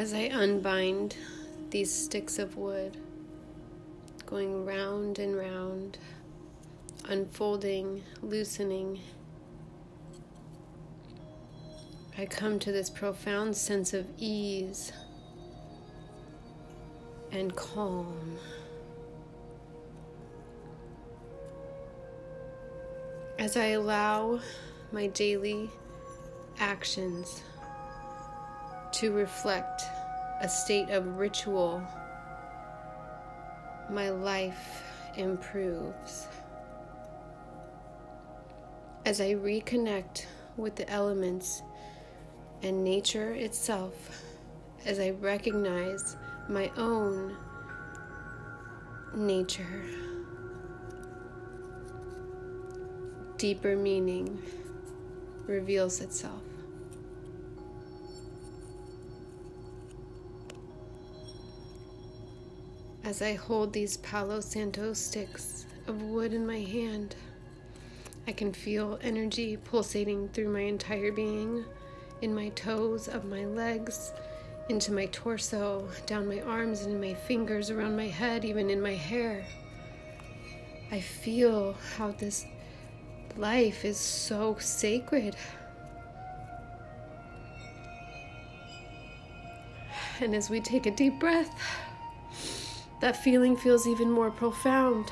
as I unbind these sticks of wood, going round and round, unfolding, loosening, I come to this profound sense of ease and calm. As I allow my daily actions to reflect a state of ritual, my life improves. As I reconnect with the elements and nature itself, as I recognize my own nature, deeper meaning reveals itself. As I hold these Palo Santo sticks of wood in my hand, I can feel energy pulsating through my entire being, in my toes, of my legs, into my torso, down my arms, and my fingers, around my head, even in my hair. I feel how this life is so sacred. And as we take a deep breath, that feeling feels even more profound.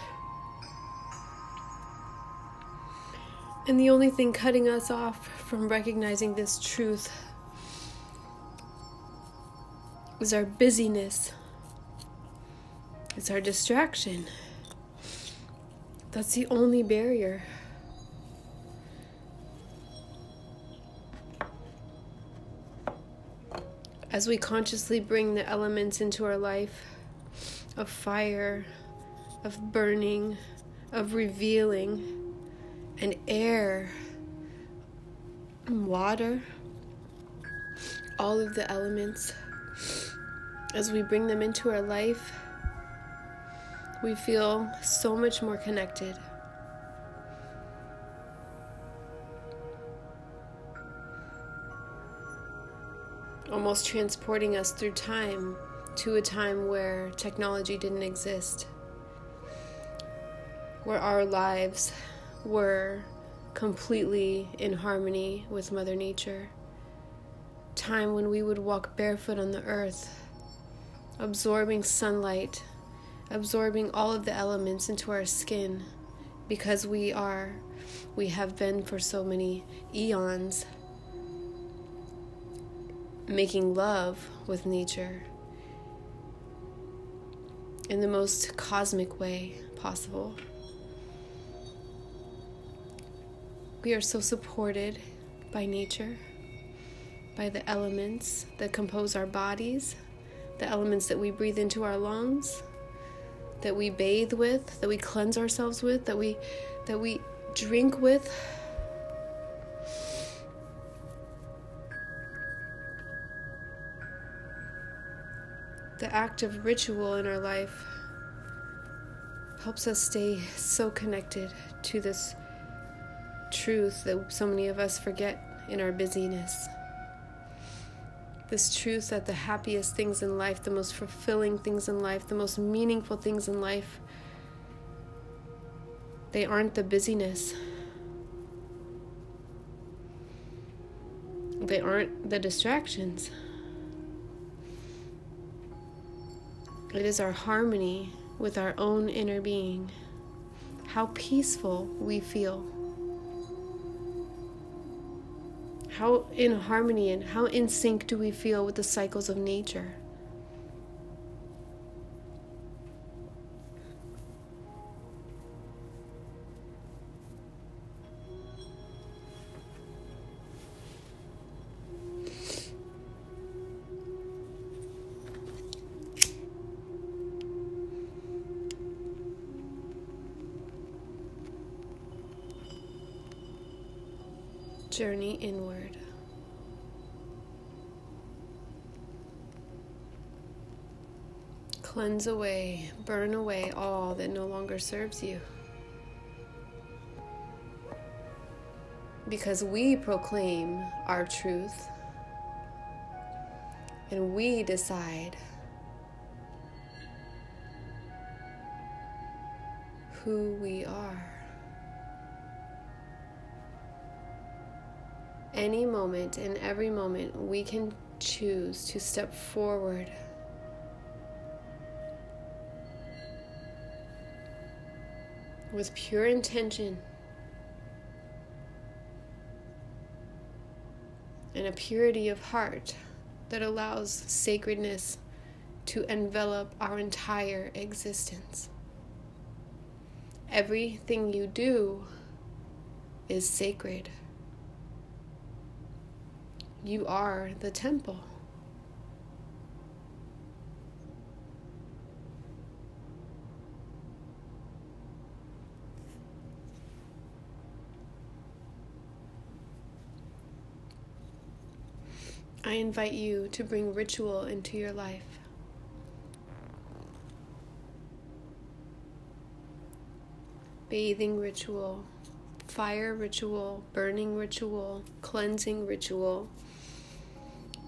And the only thing cutting us off from recognizing this truth is our busyness, it's our distraction. That's the only barrier. As we consciously bring the elements into our life, of fire, of burning, of revealing, and air, and water, all of the elements. As we bring them into our life, we feel so much more connected. Almost transporting us through time to a time where technology didn't exist, where our lives were completely in harmony with Mother Nature. Time when we would walk barefoot on the earth, absorbing sunlight, absorbing all of the elements into our skin because we are, we have been for so many eons making love with nature in the most cosmic way possible. We are so supported by nature, by the elements that compose our bodies, the elements that we breathe into our lungs, that we bathe with, that we cleanse ourselves with, that we that we drink with. Act of ritual in our life helps us stay so connected to this truth that so many of us forget in our busyness. This truth that the happiest things in life, the most fulfilling things in life, the most meaningful things in life, they aren't the busyness. They aren't the distractions. It is our harmony with our own inner being. How peaceful we feel. How in harmony and how in sync do we feel with the cycles of nature? Journey inward. Cleanse away, burn away all that no longer serves you. Because we proclaim our truth. And we decide who we are. Any moment and every moment, we can choose to step forward. With pure intention and a purity of heart that allows sacredness to envelop our entire existence. Everything you do is sacred. You are the temple. I invite you to bring ritual into your life. Bathing ritual, fire ritual, burning ritual, cleansing ritual.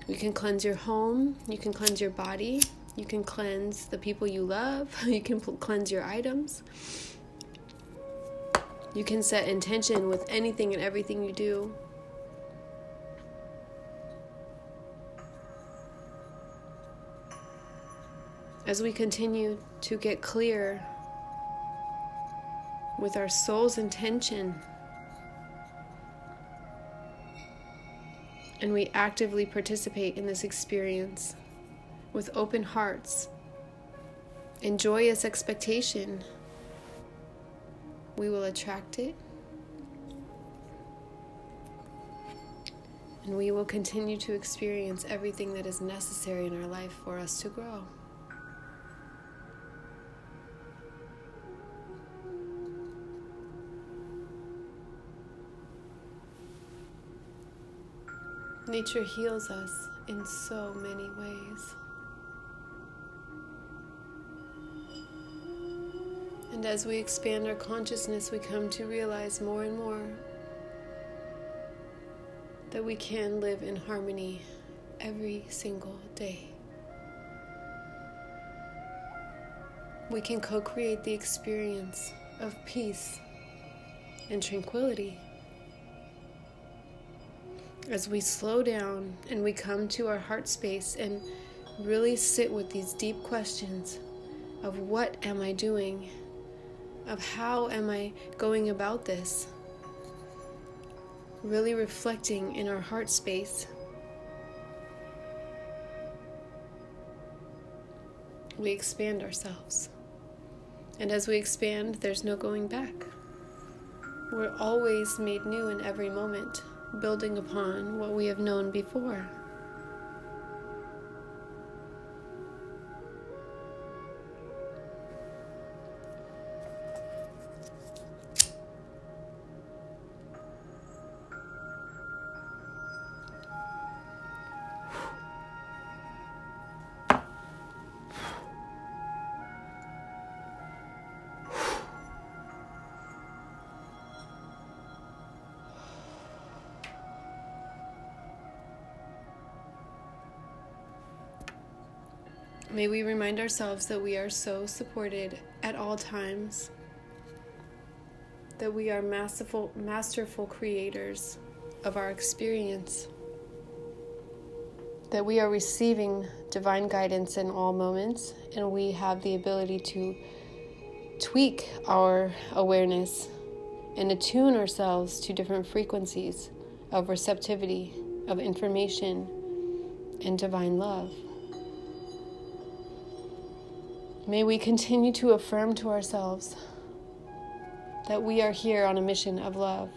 You can cleanse your home, you can cleanse your body, you can cleanse the people you love, you can cleanse your items. You can set intention with anything and everything you do. as we continue to get clear with our soul's intention and we actively participate in this experience with open hearts and joyous expectation, we will attract it. And we will continue to experience everything that is necessary in our life for us to grow. Nature heals us in so many ways. And as we expand our consciousness, we come to realize more and more that we can live in harmony every single day. We can co create the experience of peace and tranquility as we slow down and we come to our heart space and really sit with these deep questions of what am I doing? Of how am I going about this? Really reflecting in our heart space. We expand ourselves. And as we expand, there's no going back. We're always made new in every moment building upon what we have known before. May we remind ourselves that we are so supported at all times, that we are masterful, masterful creators of our experience, that we are receiving divine guidance in all moments, and we have the ability to tweak our awareness and attune ourselves to different frequencies of receptivity, of information, and divine love. May we continue to affirm to ourselves that we are here on a mission of love,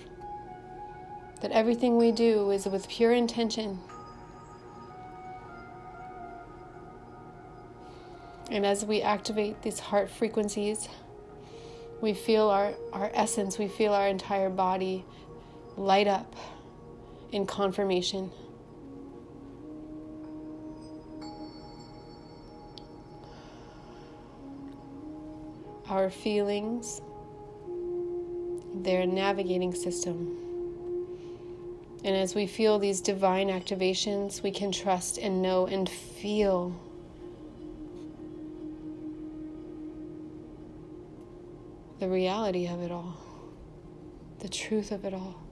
that everything we do is with pure intention. And as we activate these heart frequencies, we feel our, our essence, we feel our entire body light up in confirmation. Our feelings, their navigating system, And as we feel these divine activations, we can trust and know and feel the reality of it all, the truth of it all.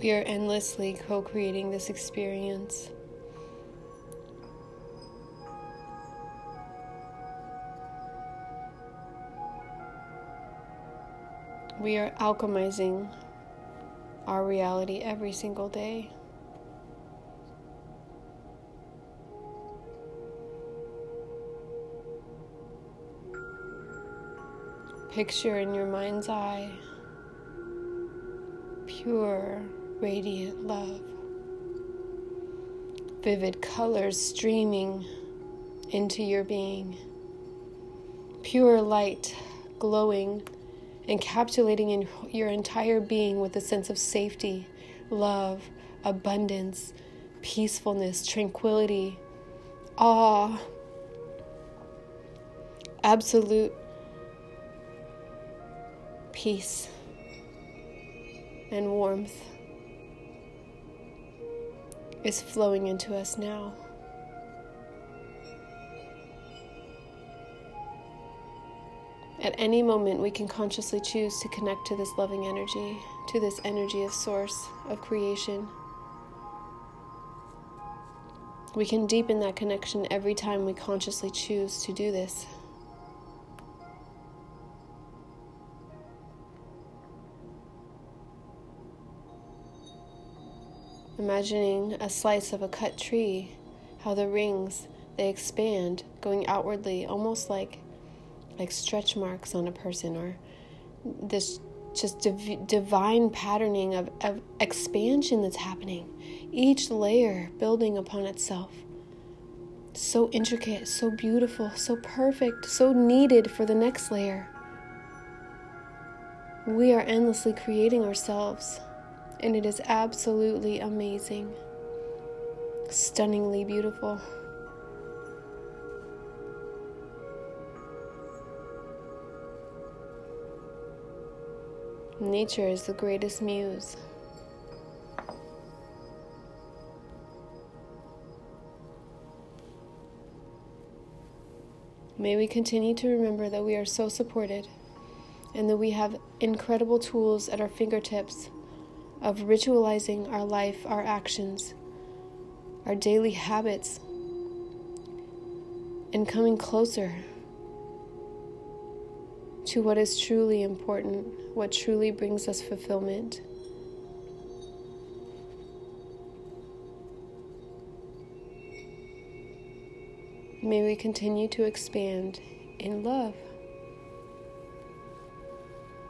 We are endlessly co creating this experience. We are alchemizing our reality every single day. Picture in your mind's eye pure radiant love. Vivid colors streaming into your being. Pure light glowing, encapsulating in your entire being with a sense of safety, love, abundance, peacefulness, tranquility, awe, absolute peace and warmth is flowing into us now. At any moment, we can consciously choose to connect to this loving energy, to this energy of source, of creation. We can deepen that connection every time we consciously choose to do this. Imagining a slice of a cut tree, how the rings they expand, going outwardly, almost like like stretch marks on a person, or this just div- divine patterning of, of expansion that's happening. Each layer building upon itself. So intricate, so beautiful, so perfect, so needed for the next layer. We are endlessly creating ourselves and it is absolutely amazing, stunningly beautiful. Nature is the greatest muse. May we continue to remember that we are so supported and that we have incredible tools at our fingertips of ritualizing our life, our actions, our daily habits, and coming closer to what is truly important, what truly brings us fulfillment. May we continue to expand in love.